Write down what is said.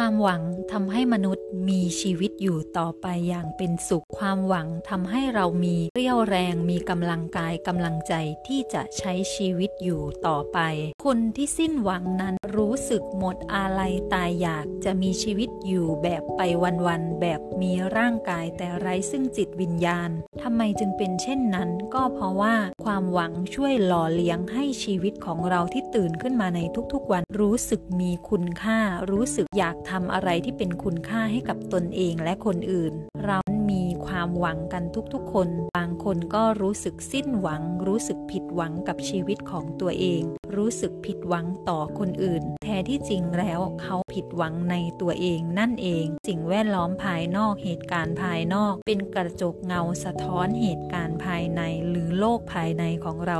ความหวังทำให้มนุษย์มีชีวิตอยู่ต่อไปอย่างเป็นสุข ความหวังทำให้เรามีเรี่ยวแรง มีกำลังกายกำลังใจที่จะใช้ชีวิตอยู่ต่อไป คนที่สิ้นหวังนั้นรู้สึกหมดอาลัยตายอยากจะมีชีวิตอยู่แบบไปวันๆแบบมีร่างกายแต่ไร้ซึ่งจิตวิญญาณทำไมจึงเป็นเช่นนั้น ก็เพราะว่าความหวังช่วยหล่อเลี้ยงให้ชีวิตของเราที่ตื่นขึ้นมาในทุกๆวันรู้สึกมีคุณค่า รู้สึกอยากทำอะไรที่เป็นคุณค่าให้กับตนเองและคนอื่น เรามีความหวังกันทุกๆ คน บางคนก็รู้สึกสิ้นหวัง รู้สึกผิดหวังกับชีวิตของตัวเอง รู้สึกผิดหวังต่อคนอื่น แท้ที่จริงแล้วเขาผิดหวังในตัวเองนั่นเอง สิ่งแวดล้อมภายนอกเหตุการณ์ภายนอก เป็นกระจกเงาสะท้อนเหตุการณ์ภายในหรือโลกภายในของเรา